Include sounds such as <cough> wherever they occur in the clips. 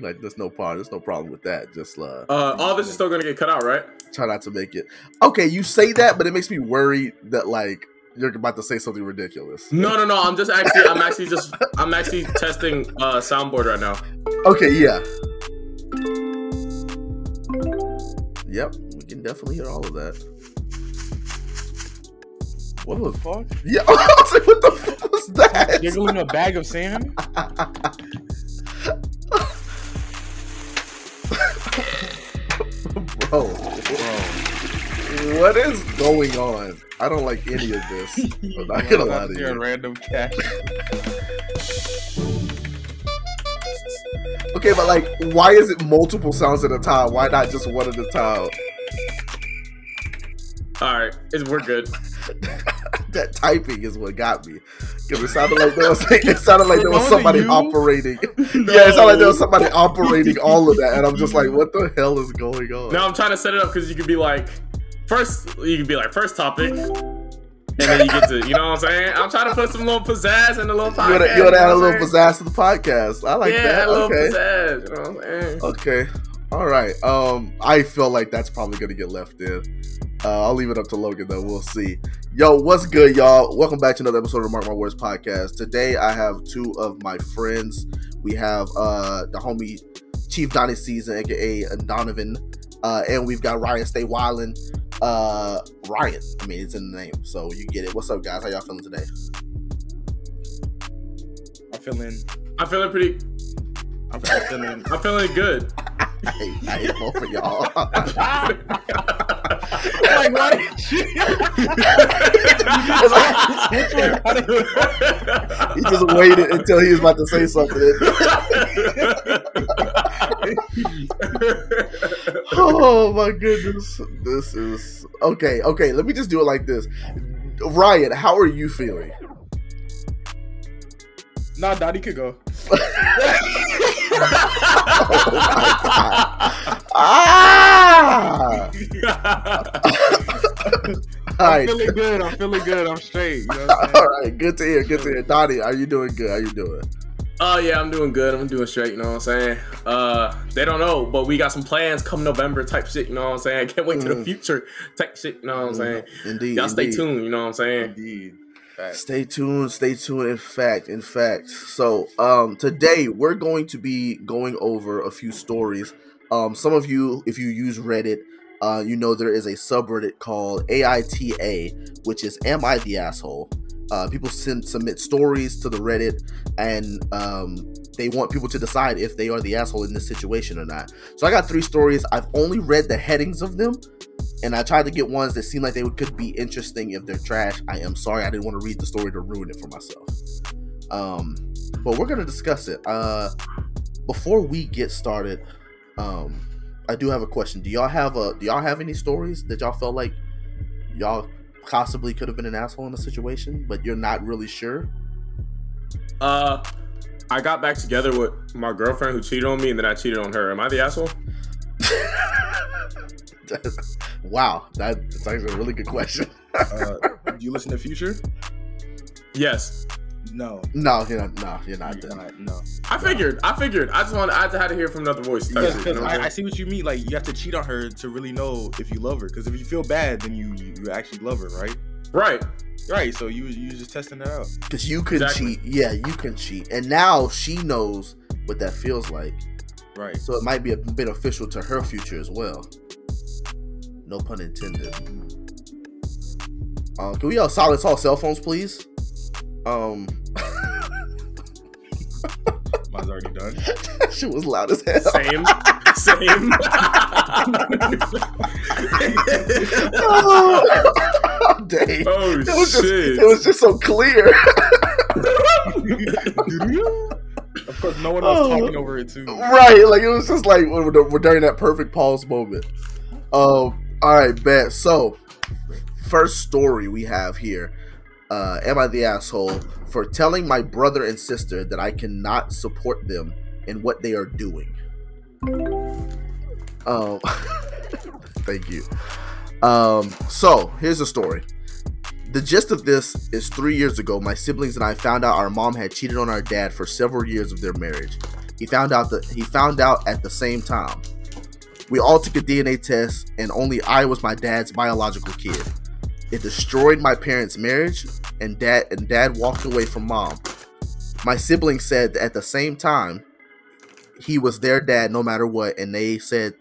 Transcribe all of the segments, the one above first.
Like, there's no part, there's no problem with that. Just uh, Uh, all this is still gonna get cut out, right? try not to make it. Okay, you say that, but it makes me worried that like you're about to say something ridiculous. No, no, no. I'm just actually, I'm actually just, I'm actually testing uh soundboard right now. Okay, yeah. Yep, we can definitely hear all of that. What the Fuck. Yeah, <laughs> I was like, what the fuck was that? You're Giggling a bag of salmon? <laughs> Bro, what is going on? I don't like any of this. <laughs> I'm not gonna lie to You're a you. random cat. Okay, but like, why is it multiple sounds at a time? Why not just one at a time? All right, it's, we're good. <laughs> that typing is what got me because it sounded like there was <laughs> it sounded like there was Was somebody you? operating. <laughs> Yeah, it sounded like there was somebody operating <laughs> all of that, and I'm just like, what the hell is going on? Now I'm trying to set it up because you could be like, first, you could be like, first topic, and then you get to, you know what I'm saying? I'm trying to put some little pizzazz in the little you podcast. want to you wanna add a little pizzazz to the podcast? I like yeah, that. add a little Okay, pizzazz. You know what I'm saying? okay, all right. Um, I feel like that's probably gonna get left in. Uh, I'll leave it up to Logan though. We'll see. Yo, what's good, y'all? Welcome back to another episode of Mark My Words podcast. Today, I have two of my friends. We have uh the homie Chief Donnie Season, aka Donovan, uh, and we've got Ryan Stay Wildin. Uh, Ryan. I mean, it's in the name, so you get it. What's up, guys? How y'all feeling today? I'm feeling. I'm feeling pretty. I'm feeling. I'm feeling good. I hate, I hate both of y'all. <laughs> like, why did you? he just waited until he was about to say something. oh my goodness. This is okay. Okay, let me just do it like this. Ryan, how are you feeling? nah, Daddy could go. <laughs> ah! All I'm feeling good. I'm feeling good. I'm straight. You know what I'm All saying? right. Good to hear. Good to hear. Donnie, are you doing good? How you doing? Oh yeah, I'm doing good. I'm doing straight. You know what I'm saying? Uh, they don't know, but we got some plans come November type shit. You know what I'm saying? I <laughs> can't wait to the Mm. future type shit. You know what I'm saying? Indeed. Y'all stay indeed. tuned. You know what I'm saying? Indeed. Facts. Stay tuned, stay tuned. In fact, in fact. So, um, today we're going to be going over a few stories. Um, some of you, if you use Reddit, uh, you know there is a subreddit called AITA, which is Am I the Asshole? Uh, people send submit stories to the Reddit, and um, they want people to decide if they are the asshole in this situation or not. So I got three stories. I've only read the headings of them, and I tried to get ones that seem like they would, could be interesting if they're trash. I am sorry, I didn't want to read the story to ruin it for myself. Um, but we're gonna discuss it. Uh, before we get started, um, I do have a question. Do y'all have a Do y'all have any stories that y'all felt like y'all possibly could have been an asshole in a situation, but you're not really sure? Uh, I got back together with my girlfriend who cheated on me, and then I cheated on her. Am I the asshole? <laughs> wow, that- that's actually a really good question. Uh, do you listen to Future? Yes. No. No, you're not. No, you're not. You're not, no. I figured. I figured. I just wanted. I just had to hear from another voice. type Because you know I'm I, I see what you mean. Like you have to cheat on her to really know if you love her. Because if you feel bad, then you you, you actually love her, right? right. Right. So you you just testing that out. Because you can Exactly. cheat. Yeah, you can cheat. And now she knows what that feels like. Right. So it might be a beneficial to her future as well. No pun intended. Uh, can we all silence all cell phones, please? Um, Mine's already done. <laughs> that shit was loud as hell. Same. Same. oh, <laughs> dang. oh It was, just, shit. it was just so clear. of course, no one else Oh. talking over it too. right, like it was just like we're, we're during that perfect pause moment. Um, all right, bet. So, first story we have here. Uh, am I the asshole for telling my brother and sister that I cannot support them in what they are doing? Um, <laughs> thank you. Um, so here's the story. The gist of this is three years ago, my siblings and I found out our mom had cheated on our dad for several years of their marriage. He found out that he found out at the same time. We all took a DNA test, and only I was my dad's biological kid. It destroyed my parents' marriage, and dad and dad walked away from mom. My siblings said at the same time he was their dad no matter what, and they said,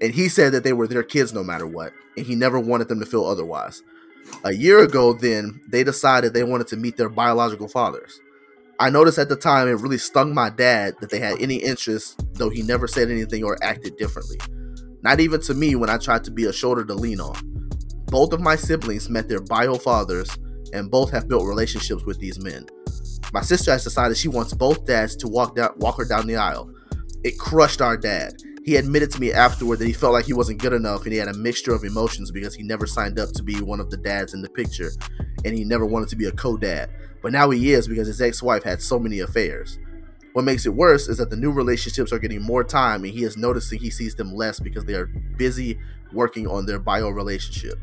and he said that they were their kids no matter what, and he never wanted them to feel otherwise. A year ago, then they decided they wanted to meet their biological fathers. I noticed at the time it really stung my dad that they had any interest, though he never said anything or acted differently. Not even to me when I tried to be a shoulder to lean on. Both of my siblings met their bio fathers, and both have built relationships with these men. My sister has decided she wants both dads to walk down, walk her down the aisle. It crushed our dad. He admitted to me afterward that he felt like he wasn't good enough and he had a mixture of emotions because he never signed up to be one of the dads in the picture and he never wanted to be a co dad. But now he is because his ex wife had so many affairs. What makes it worse is that the new relationships are getting more time and he is noticing he sees them less because they are busy working on their bio relationship.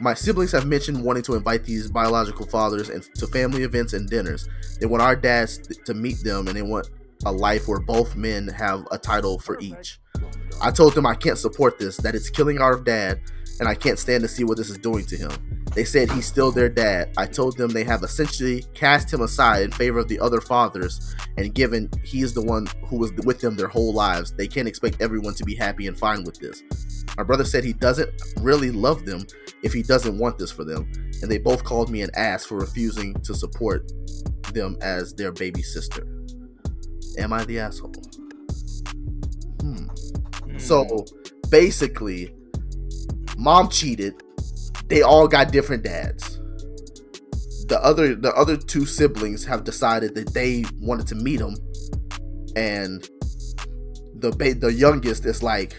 My siblings have mentioned wanting to invite these biological fathers and to family events and dinners. They want our dads to meet them and they want a life where both men have a title for each. I told them I can't support this, that it's killing our dad, and I can't stand to see what this is doing to him. They said he's still their dad. I told them they have essentially cast him aside in favor of the other fathers, and given he is the one who was with them their whole lives, they can't expect everyone to be happy and fine with this. My brother said he doesn't really love them if he doesn't want this for them, and they both called me an ass for refusing to support them as their baby sister. Am I the asshole? Hmm. So basically, mom cheated. They all got different dads. The other the other two siblings have decided that they wanted to meet him, and the ba- the youngest is like,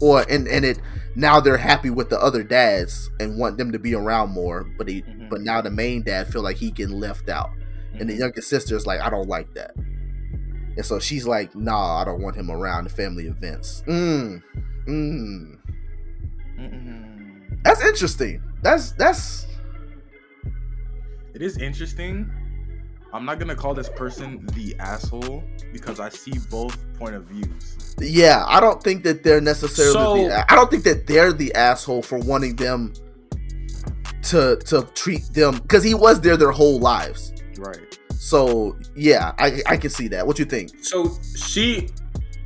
or and and it now they're happy with the other dads and want them to be around more, but he Mhm. but now the main dad feel like he getting left out, and the Mhm. youngest sister is like, I don't like that. And so she's like, nah, I don't want him around the family events. Mm. Mm. Mm-mm. That's interesting. That's that's It is interesting. I'm not gonna call this person the asshole because I see both point of views. yeah, I don't think that they're necessarily So- the, I don't think that they're the asshole for wanting them to to treat them cuz he was there their whole lives. Right. So, yeah, I I can see that. What you think? So she,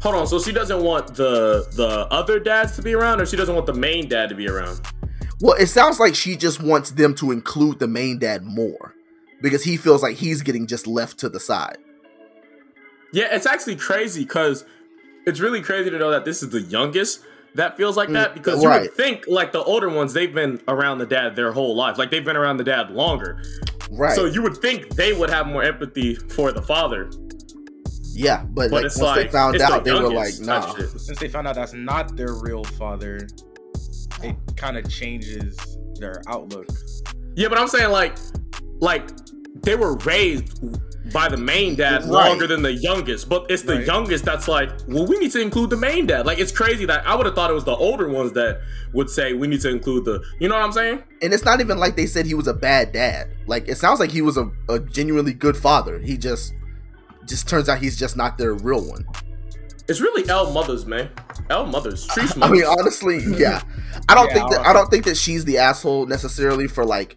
hold on. So she doesn't want the the other dads to be around, or she doesn't want the main dad to be around. Well, it sounds like she just wants them to include the main dad more because he feels like he's getting just left to the side. Yeah, it's actually crazy because it's really crazy to know that this is the youngest that feels like that Mm, because you right. would think like the older ones they've been around the dad their whole life like they've been around the dad longer Right. so you would think they would have more empathy for the father yeah, but, but like, it's once like they found it's out the they were like, youngest type nah. Since they found out that's not their real father, it kind of changes their outlook. yeah but i'm saying like like they were raised by the main dad Right. longer than the youngest but it's the Right. youngest that's like well we need to include the main dad like it's crazy that i would have thought it was the older ones that would say we need to include the you know what i'm saying and it's not even like they said he was a bad dad. Like it sounds like he was a, a genuinely good father. He just just turns out he's just not their real one. It's really L mothers, man. L mothers, <laughs> Tree's I mean, honestly, yeah. I don't Yeah, think that I'll- I don't think that she's the asshole necessarily for like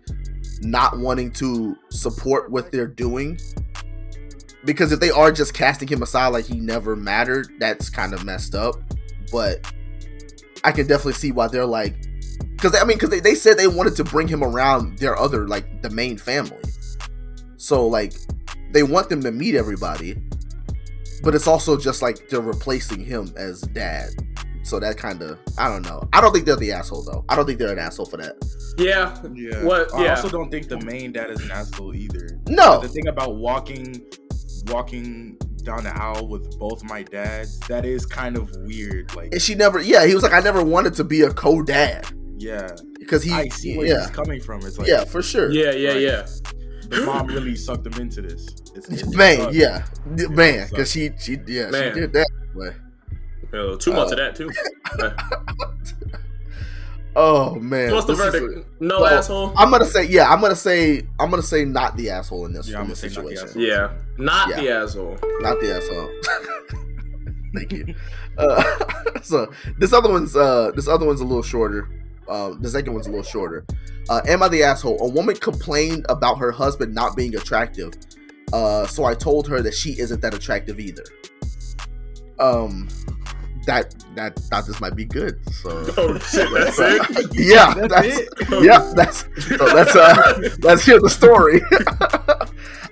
not wanting to support what they're doing. Because if they are just casting him aside like he never mattered, that's kind of messed up. But I can definitely see why they're like, because I mean, because they, they said they wanted to bring him around their other like the main family. So like, they want them to meet everybody, but it's also just like they're replacing him as dad. So that kind of, I don't know. I don't think they're the asshole though. I don't think they're an asshole for that. yeah, Yeah. What- I yeah. also don't think the main dad is an asshole either. No, The thing about walking, walking down the aisle with both my dads, that is kind of weird. Like, and she never. Yeah, he was like, I never wanted to be a co-dad yeah, because he. I see where yeah, he's coming from. It's like, yeah, for sure. yeah, yeah, Right. yeah. The mom really sucked him into this. It's, it man, sucks. yeah, It man, because she, she, yeah, Man. she did that. But too much Uh, of that too. <laughs> Oh man. What's the This is a- verdict? no so, asshole. I'm gonna say yeah. I'm gonna say I'm gonna say not the asshole in this, Yeah, in I'm this gonna not situation. yeah, not Yeah. the asshole. Not the asshole. <laughs> Thank you. Uh, <laughs> so this other one's uh this other one's a little shorter. Um, the second one's a little shorter. Uh, am I the asshole? A woman complained about her husband not being attractive. Uh, so I told her that she isn't that attractive either. Um, that that thought this might be good. So <laughs> Oh shit, that's it. <laughs> yeah, That's that's, it? <laughs> yeah, that's so let's uh let's hear the story.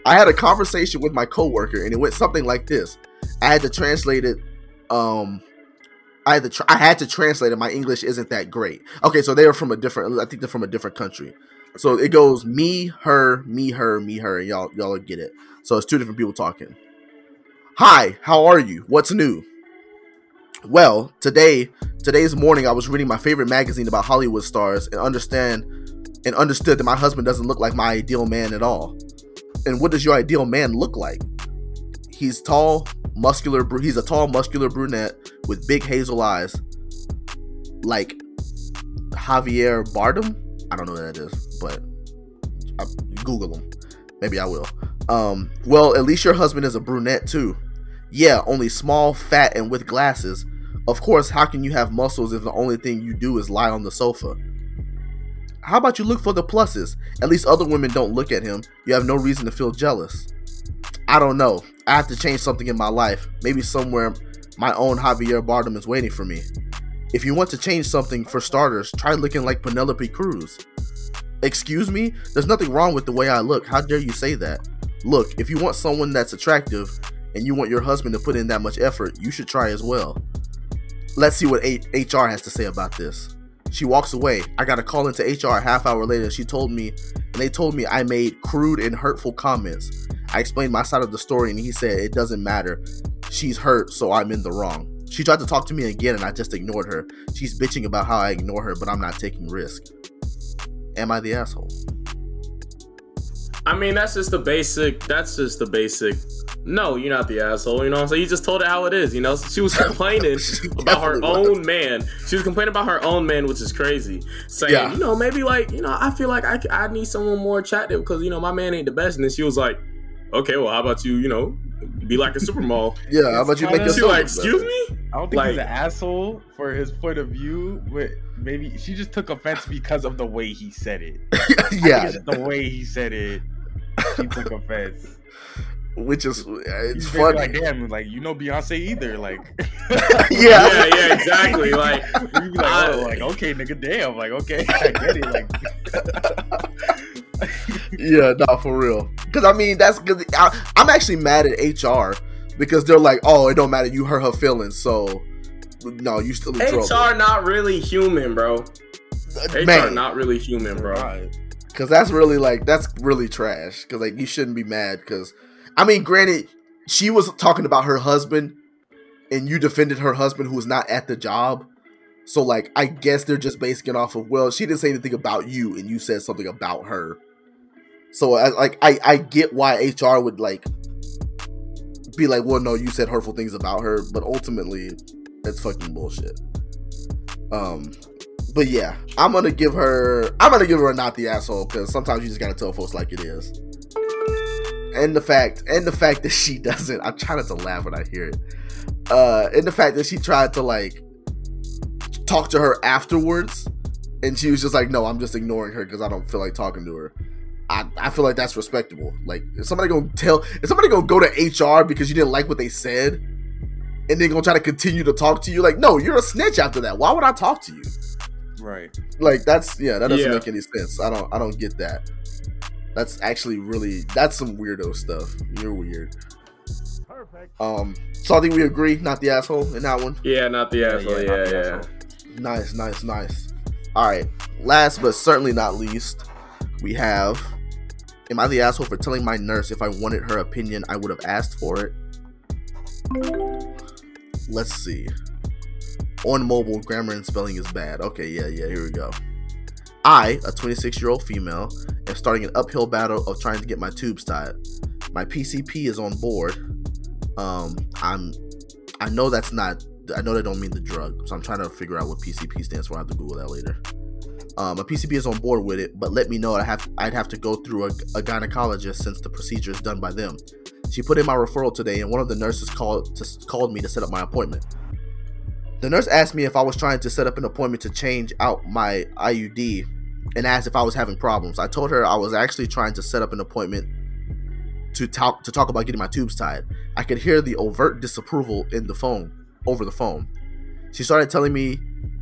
I had a conversation with my coworker and it went something like this. I had to translate it um I had to tr- I had to translate it. My English isn't that great. Okay, so they are from a different I think they're from a different country. So it goes me, her, me, her, me, her, and y'all y'all get it. So it's two different people talking. Hi, how are you? What's new? Well, today today's morning I was reading my favorite magazine about Hollywood stars and understand and understood that my husband doesn't look like my ideal man at all. And what does your ideal man look like? He's tall, muscular. bru- He's a tall, muscular brunette with big hazel eyes, like Javier Bardem. I don't know who that is, but I, Google him. Maybe I will. Um, well, at least your husband is a brunette too. Yeah, only small, fat, and with glasses. Of course, how can you have muscles if the only thing you do is lie on the sofa? How about you look for the pluses? At least other women don't look at him. You have no reason to feel jealous. I don't know. I have to change something in my life. Maybe somewhere my own Javier Bardem is waiting for me. If you want to change something, for starters, try looking like Penelope Cruz. Excuse me? There's nothing wrong with the way I look. How dare you say that? Look, if you want someone that's attractive and you want your husband to put in that much effort, you should try as well. Let's see what HR has to say about this. She walks away. I got a call into HR a half hour later. She told me, and they told me I made crude and hurtful comments. I explained my side of the story, and he said it doesn't matter. She's hurt, so I'm in the wrong. She tried to talk to me again, and I just ignored her. She's bitching about how I ignore her, but I'm not taking risk. Am I the asshole? I mean, that's just the basic. That's just the basic. No, you're not the asshole. You know what I'm saying? You just told it how it is. You know, she was complaining <laughs> about her Definitely was. own man. She was complaining about her own man, which is crazy. Saying, Yeah. you know, maybe like, you know, I feel like I, I need someone more attractive because you know my man ain't the best. And then she was like, okay, well, how about you, you know, be like a supermodel? <laughs> Yeah, how about you make kinda- she like, excuse me? I don't think he's an asshole for his point of view, but maybe she just took offense because of the way he said it. <laughs> I think yeah, it's the way he said it. She took offense. which is uh, it's He's funny. like, damn, like you know Beyonce either, like. <laughs> <laughs> yeah, Yeah, yeah, exactly. Like, <laughs> You be like, I- oh, like okay, nigga, damn, like okay, I get it, like. yeah, no, for real. Because I mean, that's because I'm actually mad at HR because they're like, oh, it don't matter. You hurt her feelings, so no, you still in trouble. HR not really human, bro. HR Man, not really human, bro. Right. Because that's really like that's really trash. Because like you shouldn't be mad. Because I mean, granted, she was talking about her husband, and you defended her husband who was not at the job. So like, I guess they're just basing it off of well, she didn't say anything about you, and you said something about her. So I, like, I I get why HR would like be like, well, no, you said hurtful things about her, but ultimately, it's fucking bullshit. Um, but yeah, I'm gonna give her. I'm gonna give her a not the asshole because sometimes you just gotta tell folks like it is. And the fact, and the fact that she <laughs> doesn't. I'm trying not to laugh when I hear it. Uh, and the fact that she tried to like talk to her afterwards, and she was just like, "No, I'm just ignoring her because I don't feel like talking to her." I, I feel like that's respectable. Like, if somebody gonna tell, if somebody gonna go to HR because you didn't like what they said, and then gonna try to continue to talk to you, like, no, you're a snitch after that. Why would I talk to you? Right. like that's yeah that doesn't Yeah. make any sense. I don't i don't get that. That's actually really that's some weirdo stuff. You're weird. Um so i think we agree. Not the asshole in that one. Yeah, not the asshole. not Yeah, the yeah. asshole. nice nice nice. All right. Last but certainly not least we have am i the asshole for telling my nurse if i wanted her opinion i would have asked for it? Let's see on mobile grammar and spelling is bad. Okay yeah yeah here we go. I a 26 year old female am starting an uphill battle of trying to get my tubes tied. My pcp is on board. Um i'm i know that's not i know they don't mean the drug so i'm trying to figure out what pcp stands for. I have to google that later. Um, a PCP is on board with it, but let me know. I have I'd have to go through a, a gynecologist since the procedure is done by them. She put in my referral today, and one of the nurses called to, called me to set up my appointment. The nurse asked me if I was trying to set up an appointment to change out my IUD and asked if I was having problems. I told her I was actually trying to set up an appointment to talk to talk about getting my tubes tied. I could hear the overt disapproval in the phone over the phone. She started telling me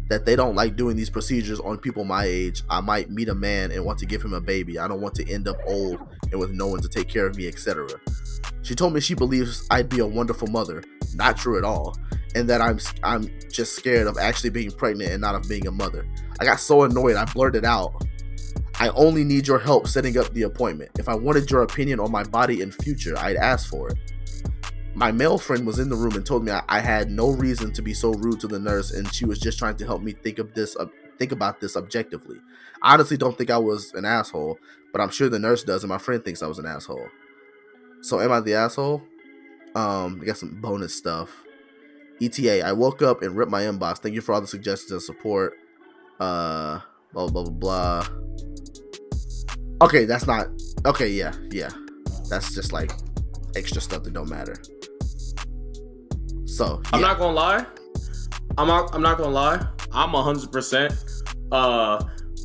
that they don't like doing these procedures on people my age. I might meet a man and want to give him a baby. I don't want to end up old and with no one to take care of me, etc. She told me she believes I'd be a wonderful mother. Not true at all. And that I'm I'm just scared of actually being pregnant and not of being a mother. I got so annoyed I blurted out, I only need your help setting up the appointment. If I wanted your opinion on my body in future, I'd ask for it. My male friend was in the room and told me I, I had no reason to be so rude to the nurse, and she was just trying to help me think of this, uh, think about this objectively. I honestly don't think I was an asshole, but I'm sure the nurse does, and my friend thinks I was an asshole. So am I the asshole? Um, I got some bonus stuff. ETA. I woke up and ripped my inbox. Thank you for all the suggestions and support. Uh, blah blah blah blah. Okay, that's not. Okay, yeah, yeah. That's just like extra stuff that don't matter. So I'm not gonna lie. I'm not. I'm not gonna lie. I'm hundred percent. Uh,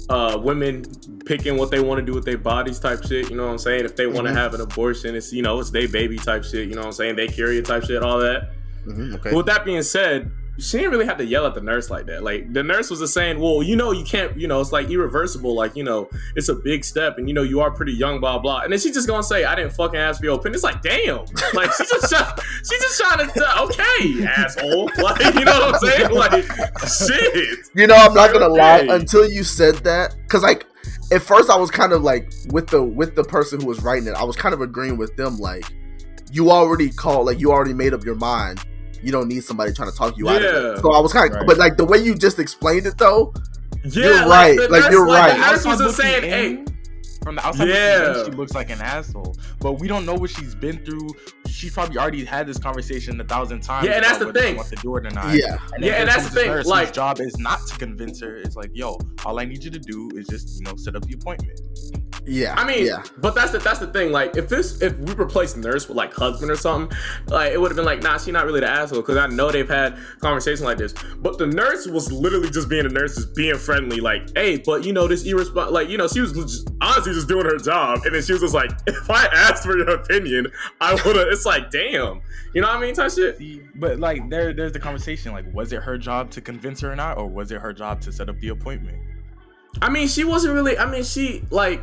uh, women picking what they want to do with their bodies type shit. You know what I'm saying? If they want to Mhm. have an abortion, it's you know it's their baby type shit. You know what I'm saying? They carry it type shit. All that. Mhm, okay. But with that being said, she didn't really have to yell at the nurse like that. Like the nurse was just saying, "Well, you know, you can't. You know, it's like irreversible. Like you know, it's a big step, and you know, you are pretty young, blah blah." And then she just gonna say, "I didn't fucking ask for your opinion." It's like, damn. Like she just try, <laughs> she just trying to okay, asshole. <laughs> Like you know what I'm saying? Like shit. You know, I'm not gonna lie. Until you said that, because like at first I was kind of like with the with the person who was writing it, I was kind of agreeing with them. Like, you already called, like you already made up your mind. You don't need somebody trying to talk you out of Yeah. it. So I was kind of, Right. but like the way you just explained it though, Yeah, You're like, right. Like, nurse- you're right. The nurse was just Outside saying, "Hey." From the outside, Yeah. in, she looks like an asshole. But we don't know what she's been through. She's probably already had this conversation a thousand times. Yeah, and that's the thing. wants to do it or not. yeah, And Yeah, and that's the thing, Nurse, like- whose job is not to convince her. It's like, yo, all I need you to do is just, you know, set up the appointment. Yeah. I mean, yeah, but that's the that's the thing. Like, if this if we replaced nurse with like husband or something, like it would have been like, nah, she's not really the asshole because I know they've had conversations like this. But the nurse was literally just being a nurse, just being friendly. Like, hey, but you know this irresponsible. Like, you know, she was just, honestly just doing her job, and then she was just like, <laughs> if I asked for your opinion, I would have. It's like, damn, you know what I mean? Type shit. See, but like there, there's the conversation. Like, was it her job to convince her or not, or was it her job to set up the appointment? I mean, she wasn't really. I mean, she like.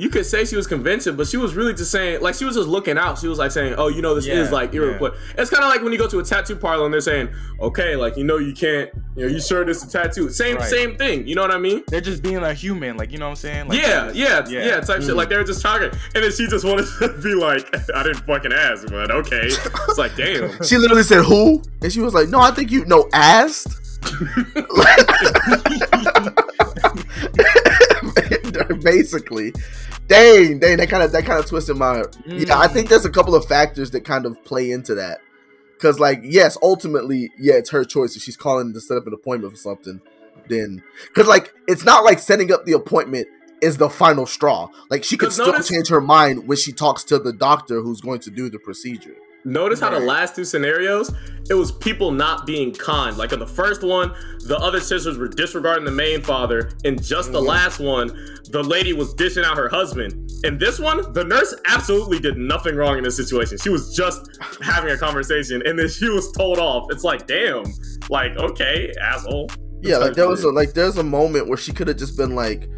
You could say she was convincing, but she was really just saying, like, she was just looking out. She was like saying, "Oh, you know, this Yeah, is like irreplaceable." It's kind of like when you go to a tattoo parlor and they're saying, "Okay, like, you know, you can't, you know, you sure this is a tattoo?" Same, Right. same thing. You know what I mean? They're just being a human, like you know what I'm saying? Like, yeah, they're yeah, yeah, type shit. Mm. Like they're just talking, and then she just wanted to <laughs> be like, "I didn't fucking ask," but okay. It's like, damn. <laughs> she literally said who, and she was like, no, I think you know asked. <laughs> <laughs> Basically, dang, dang, that kind of that kind of twisted my. Yeah, I think mm. there's a couple of factors that kind of play into that. Cause like, yes, ultimately, yeah, it's her choice. If she's calling to set up an appointment for something, then because like it's not like setting up the appointment is the final straw. Like she could still notice- change her mind when she talks to the doctor who's going to do the procedure. Notice how the last two scenarios, it was people not being kind. Like in the first one, the other sisters were disregarding the main father. In just the Mhm. last one, the lady was dishing out her husband. In this one, the nurse absolutely did nothing wrong in this situation. She was just <laughs> having a conversation, and then she was told off. It's like, damn, like okay, asshole. Yeah, like there was a like there's a moment where she could have just been like,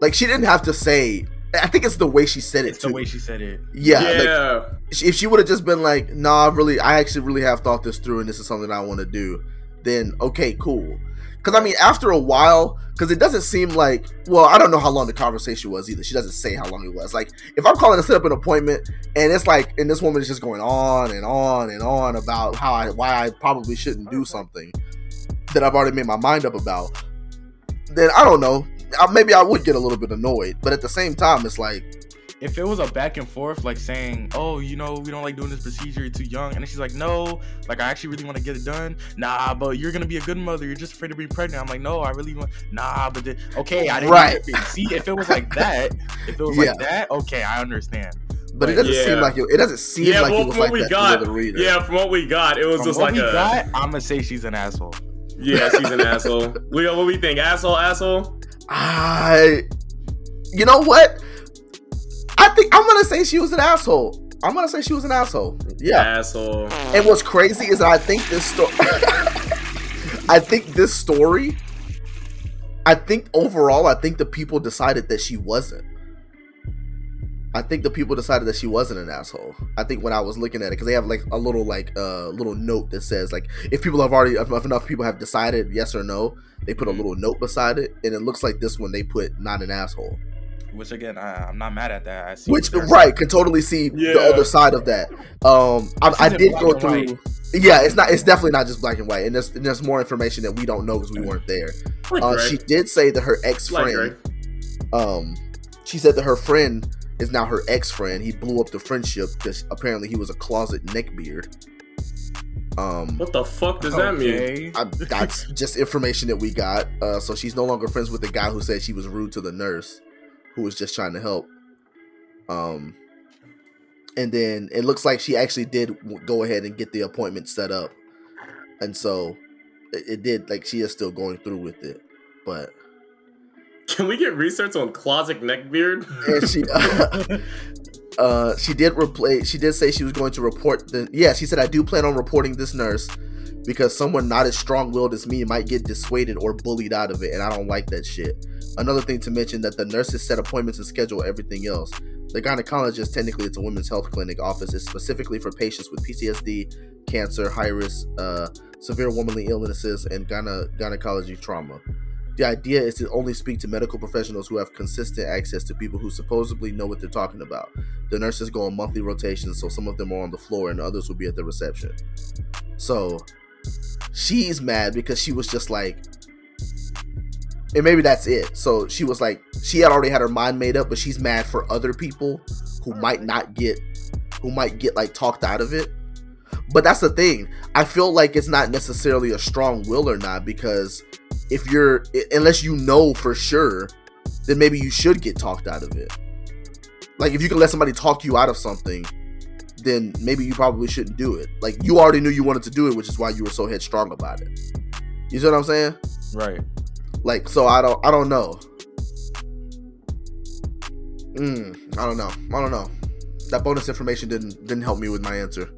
like she didn't have to say. I think it's the way she said it It's too. the way she said it. yeah, yeah. like if she would have just been like, "Nah, I really, I actually really have thought this through, and this is something I want to do," then okay, cool. Because I mean, after a while, because it doesn't seem like, well, I don't know how long the conversation was either. She doesn't say how long it was. Like, if I'm calling to set up an appointment, and it's like, and this woman is just going on and on and on about how I, why I probably shouldn't do something that I've already made my mind up about, then I don't know. I- Maybe I would get a little bit annoyed, but at the same time, it's like, if it was a back and forth, like saying, "Oh, you know, we don't like doing this procedure. You're too young," and then she's like, "No, like I actually really want to get it done." Nah, but you're gonna be a good mother. You're just afraid of being pregnant. I'm like, no, I really want. Nah, but the, okay, I didn't. Right. See, if it was like that, if it was <laughs> Yeah. like that, okay, I understand. But it doesn't Yeah. seem like it. It doesn't seem Yeah, like well, it was like we that got, to the reader. Yeah, from what we got, it was From just what like we a got, I'm gonna say she's an asshole. yeah, she's an asshole. Leo, what we think? Asshole, asshole. I, you know what? I think I'm gonna say she was an asshole. I'm gonna say she was an asshole. Yeah. asshole. And what's crazy is I think this story. <laughs> I think this story. I think overall, I think the people decided that she wasn't. I think the people decided that she wasn't an asshole. I think when I was looking at it, because they have like a little like uh little note that says like if people have already if enough people have decided yes or no, they put a Mhm. little note beside it, and it looks like this one they put not an asshole. Which again, I, I'm not mad at that. I see Which right can totally see the other side of that. Um, I, I did go through. white. Yeah, it's not. It's definitely not just black and white, and there's and there's more information that we don't know because we weren't there. Like Uh, she did say that her ex friend, um, she said that her friend is now her ex friend. He blew up the friendship because apparently he was a closet neckbeard. Um, What the fuck does that mean? I, that's <laughs> just information that we got. Uh, so she's no longer friends with the guy who said she was rude to the nurse, who was just trying to help. Um, and then it looks like she actually did go ahead and get the appointment set up, and so it, it did. Like she is still going through with it, but Can we get research on closet neckbeard? and she. <laughs> <laughs> Uh, she did replay. She did say she was going to report the. Yeah, she said I do plan on reporting this nurse because someone not as strong-willed as me might get dissuaded or bullied out of it, and I don't like that shit. Another thing to mention that the nurses set appointments and schedule everything else. The gynecologist, technically, it's a women's health clinic office, is specifically for patients with PTSD, cancer, high risk, uh, severe womanly illnesses, and gyne- gynecology trauma. The idea is to only speak to medical professionals who have consistent access to people who supposedly know what they're talking about. The nurses go on monthly rotations, so some of them are on the floor and others will be at the reception. So she's mad because she was just like, and maybe that's it. So she was like, she had already had her mind made up, but she's mad for other people who hmm. might not get, who might get like talked out of it. But that's the thing. I feel like it's not necessarily a strong will or not because if you're, unless you know for sure, then maybe you should get talked out of it. Like if you can let somebody talk you out of something, then maybe you probably shouldn't do it. Like you already knew you wanted to do it, which is why you were so headstrong about it. You see what I'm saying? Right. Like so I don't I don't know. Mm, I don't know. I don't know. That bonus information didn't didn't help me with my answer.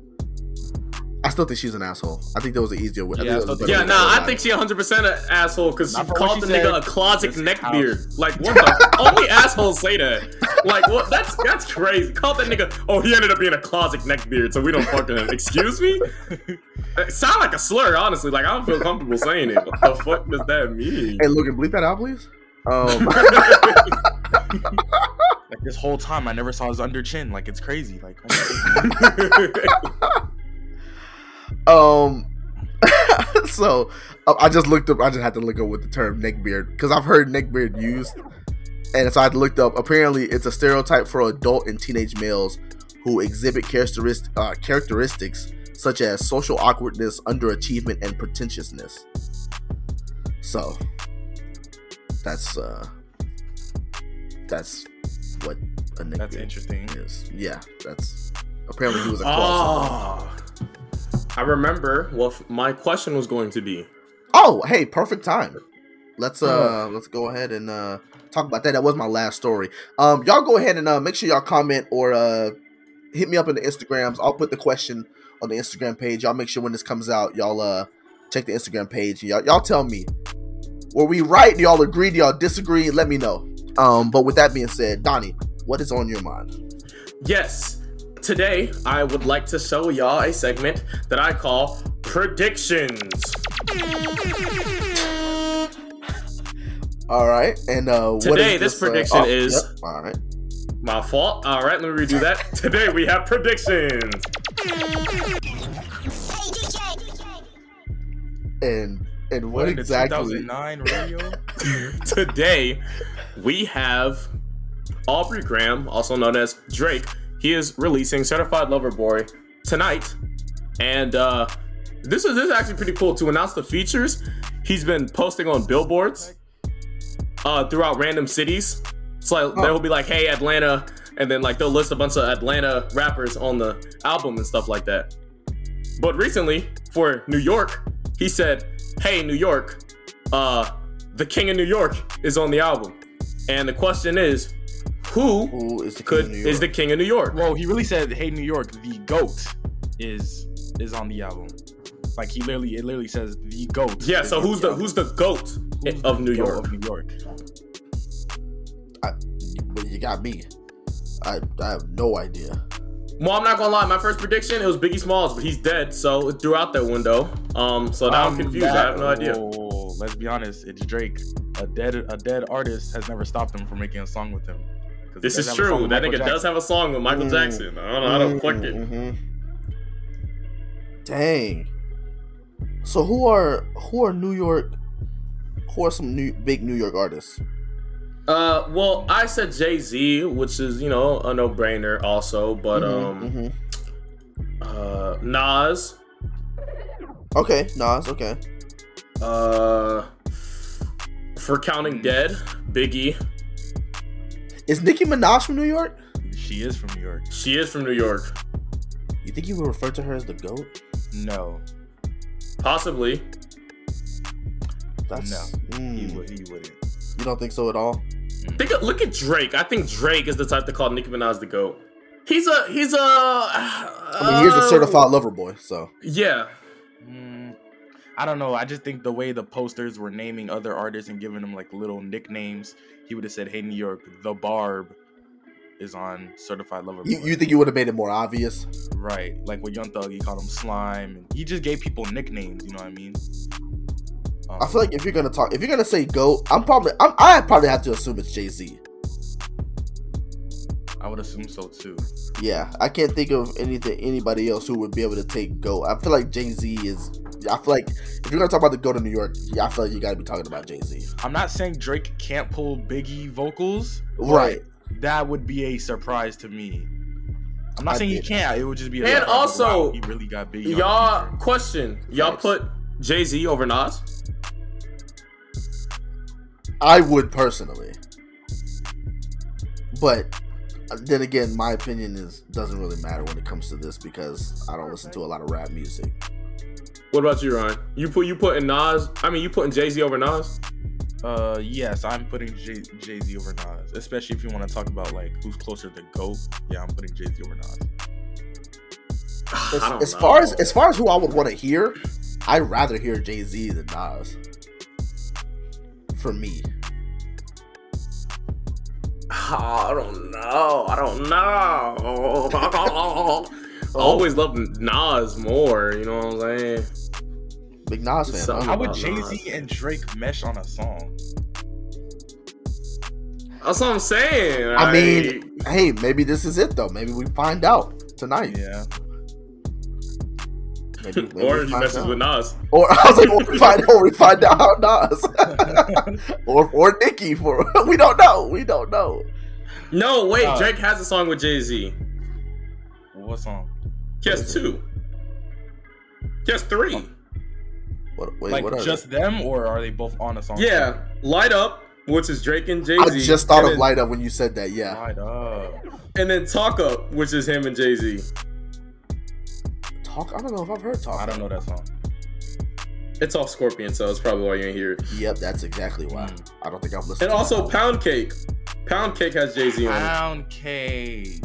I still think she's an asshole. I think that was an easier way. I Yeah, I think there was a still better Yeah, way nah, I think it. she 100 percent an asshole because she Not for what called she the nigga a closet This neckbeard. Like, what the? <laughs> only assholes say that. Like, what? That's that's crazy. Called that nigga. Oh, he ended up being a closet neckbeard, so we don't fuck him. <laughs> Excuse me. It sound like a slur, honestly. Like, I don't feel comfortable saying it. What the fuck does that mean? Hey, Logan, bleep that out, please. Um, <laughs> Like this whole time, I never saw his under chin. Like it's crazy. Like oh my um, <laughs> so uh, I just looked up. I just had to look up with the term neckbeard because I've heard neckbeard used, and so I looked up. Apparently, it's a stereotype for adult and teenage males who exhibit characteristic uh, characteristics such as social awkwardness, underachievement, and pretentiousness. So that's uh, that's what a neckbeard That's interesting. is. Yeah, that's apparently he was a closet. I remember what my question was going to be. Oh, hey, perfect time. Let's uh let's go ahead and uh talk about that. That was my last story. Um y'all go ahead and uh make sure y'all comment or uh hit me up in the Instagrams. I'll put the question on the Instagram page. Y'all make sure when this comes out, y'all uh check the Instagram page. Y'all y'all tell me. Were we right? Do y'all agree? Do y'all disagree? Let me know. Um but with that being said, Donnie, what is on your mind? Yes. Today, I would like to show y'all a segment that I call predictions. All right. And uh what Today, is this uh, prediction oh, is- yep, all right. My fault. All right, let me redo that. <laughs> Today, we have predictions. And and what What in the exactly 2009 radio? <laughs> Today, we have Aubrey Graham, also known as Drake, he is releasing Certified Lover Boy tonight. And uh, this is this is actually pretty cool to announce the features. He's been posting on billboards uh, throughout random cities. So like, they'll be like, "Hey, Atlanta," and then like they'll list a bunch of Atlanta rappers on the album and stuff like that. But recently, for New York, he said, "Hey, New York, uh, the King of New York is on the album," and the question is, who Who is the king could of New York? is the King of New York? Well, he really said, "Hey, New York, the goat is is on the album." Like he literally, it literally says the goat. Yeah. So who's the album. who's the goat Who's of the New goat York? Of New York. but you got me. I I have no idea. Well, I'm not gonna lie. My first prediction it was Biggie Smalls, but he's dead, so it threw out that window. Um, so now I'm Um, confused. I have no idea. oh, let's be honest. It's Drake. A dead a dead artist has never stopped him from making a song with him. This is have a song true. That nigga does have a song with Michael Mm. Jackson. I don't know to click it. Mhm. Dang. So who are who are New York? Who are some new big New York artists? Uh, well, I said Jay Z, which is you know a no brainer also, but Mhm, um, mhm. uh, Nas, Okay, Nas. Okay. uh, for Counting Dead, Biggie. Is Nicki Minaj from New York? She is from New York. She is from New York, You think you would refer to her as the goat? No, possibly. That's No, mm, he would. He wouldn't. You don't think so at all? Think, look at Drake. I think Drake is the type to call Nicki Minaj the goat. He's a he's a. I I mean, here's a certified lover boy. So Yeah, Mm, I don't know. I just think the way the posters were naming other artists and giving them like little nicknames, he would have said, "Hey, New York, the Barb is on Certified Lover Boy." you, you think you would have made it more obvious? right? Like with Young Thug, he called him Slime, and he just gave people nicknames. You know what I mean? Um, I feel like if you're gonna talk, if you're gonna say goat, I'm probably I'm, I probably have to assume it's Jay Z. I would assume so too. Yeah, I can't think of anything anybody else who would be able to take goat. I feel like Jay Z is. I feel like if you're gonna talk about the go to New York, yeah, I feel like you got to be talking about Jay Z. I'm not saying Drake can't pull Biggie vocals. Right. That would be a surprise to me. I'm not I saying he can't. It would just be. A And surprise, like, also, wow, he really got Biggie. y'all. the. Question: Y'all Facts. put Jay Z over Nas? I would personally, but then again, my opinion is doesn't really matter when it comes to this because I don't listen to a lot of rap music. What about you, Ryan? You put you putting Nas? I mean, you putting Jay Z over Nas? Uh, yes, I'm putting Jay Z over Nas, especially if you want to talk about like who's closer to Goat. Yeah, I'm putting Jay Z over Nas. <sighs> As, as far as as far as who I would want to hear, I'd rather hear Jay Z than Nas. For me, I don't know. I don't know. <laughs> I always loved Nas more. You know what I'm saying? Big Nas fan. So- huh? How would about Jay Z and Drake mesh on a song? That's what I'm saying. I mean, hey, maybe this is it though. Maybe we find out tonight. Yeah, Maybe, <laughs> maybe or we he find messes out. with Nas. Or <laughs> I was like, or we find, or we find out how Nas, <laughs> or or Nicki for we don't know. We don't know. No, wait. Uh, Drake has a song with Jay Z. what song? He has two. He has three. What? Wait, like what are just them, or are they both on a song? Yeah, Light Up, which is Drake and Jay they? Z. I just thought of then, Light Up when you said that. Yeah, Right up. and then Talk Up, which is him and Jay Z. talk. I don't know if I've heard talk. I don't know that song. It's off Scorpion, so it's probably why you ain't hear it. Yep, that's exactly why. Mm. I don't think I've listened. And to also that. Pound Cake. Pound Cake has Jay Z on it. Pound cake.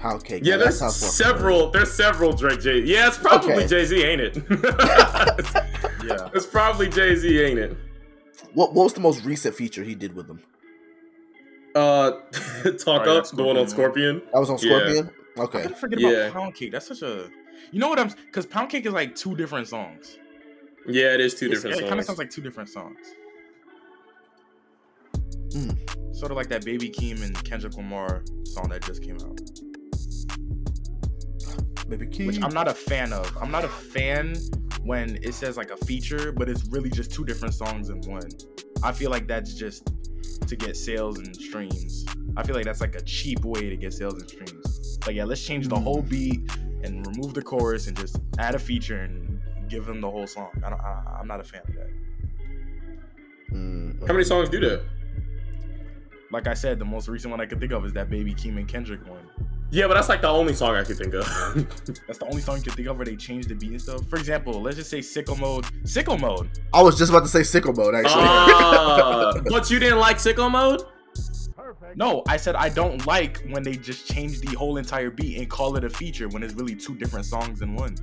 Pound cake. Yeah, that there's sounds more several. There's several Drake Jay. Yeah, it's probably Okay. Jay Z, ain't it? <laughs> Yeah. it's probably Jay Z, ain't it? What, what was the most recent feature he did with them? Uh, <laughs> Talk Up, the one on Scorpion. That was on Scorpion. I Okay. couldn't forget Yeah. about Pound Cake. That's such a. You know what I'm? Because Pound Cake is like two different songs. Yeah, it is two It's- different It kind of sounds like two different songs. Mm. Sort of like that Baby Keem and Kendrick Lamar song that just came out, Baby Key. which I'm not a fan of. I'm not a fan when it says like a feature, but it's really just two different songs in one. I feel like that's just to get sales and streams. I feel like that's like a cheap way to get sales and streams. Like yeah, let's change the whole beat and remove the chorus and just add a feature and give them the whole song. I don't. I, I'm not a fan of that. Mm, How many songs do that? Like I said, the most recent one I could think of is that Baby Keem and Kendrick one. Yeah, but that's like the only song I could think of. <laughs> That's the only song you can think of where they changed the beat and stuff. For example, let's just say Sicko Mode. Sicko Mode. I was just about to say sicko mode actually. Ah, <laughs> but you didn't like Sicko mode? No, I said I don't like when they just change the whole entire beat and call it a feature when it's really two different songs in one.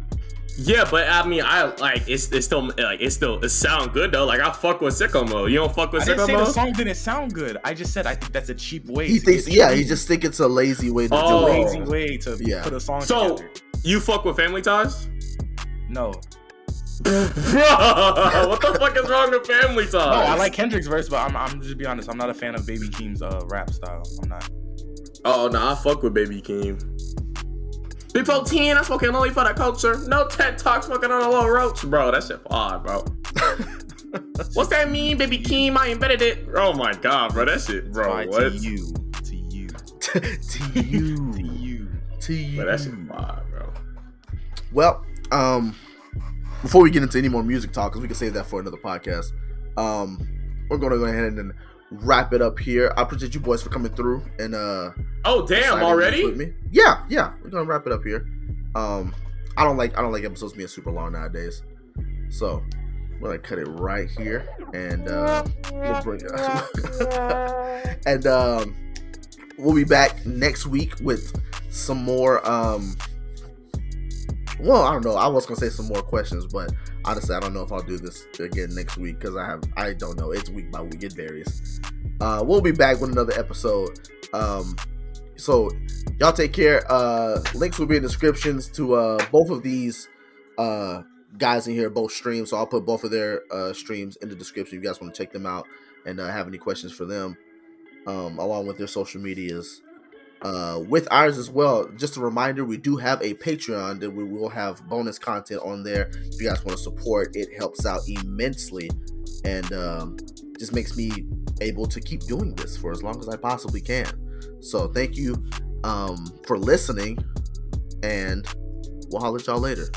Yeah, but I mean, I like it's it's still like it's still it sound good though. Like I fuck with sicko mode. You don't fuck with I didn't sicko say the song didn't sound good. I just said I think that's a cheap way. he to thinks, get yeah, he just think it's a lazy way to Oh. do it. lazy way to Yeah. put a song So- together. You fuck with Family Ties? No, Bro, what the fuck is wrong with Family Ties? no, I like Kendrick's verse, but I'm, I'm just be honest. I'm not a fan of Baby Keem's uh, rap style. I'm not. Oh no, I fuck with Baby Keem. Big 14, I'm smoking only for the culture. No TED Talk smoking on a little roach. Bro, that shit hard, bro. <laughs> What's that mean, Baby Keem? I invented it. Oh my god, bro, that shit, bro. Try what? <laughs> <laughs> to you, to you, to you, to you, you. to you. Bro, that shit hard, bro. Well, um, before we get into any more music talk, because we can save that for another podcast, um, we're gonna go ahead and wrap it up here. I appreciate you boys for coming through and uh, Oh damn, already? me. Yeah, yeah, we're gonna wrap it up here. Um, I don't like I don't like episodes being super long nowadays, so we're gonna cut it right here and uh, we'll bring it. <laughs> and um, we'll be back next week with some more um well i don't know. I was gonna say some more questions but honestly i don't know if i'll do this again next week because i have i don't know. It's week by week. It varies. Uh we'll be back with another episode. Um so y'all take care. Uh links will be in descriptions to uh both of these uh guys in here both streams. So i'll put both of their uh streams in the description if you guys want to check them out and uh, have any questions for them um along with their social medias uh, with ours as well. Just a reminder, we do have a Patreon that we will have bonus content on there. If you guys want to support, it helps out immensely and um, just makes me able to keep doing this for as long as I possibly can. So thank you um, for listening, and we'll holler at y'all later.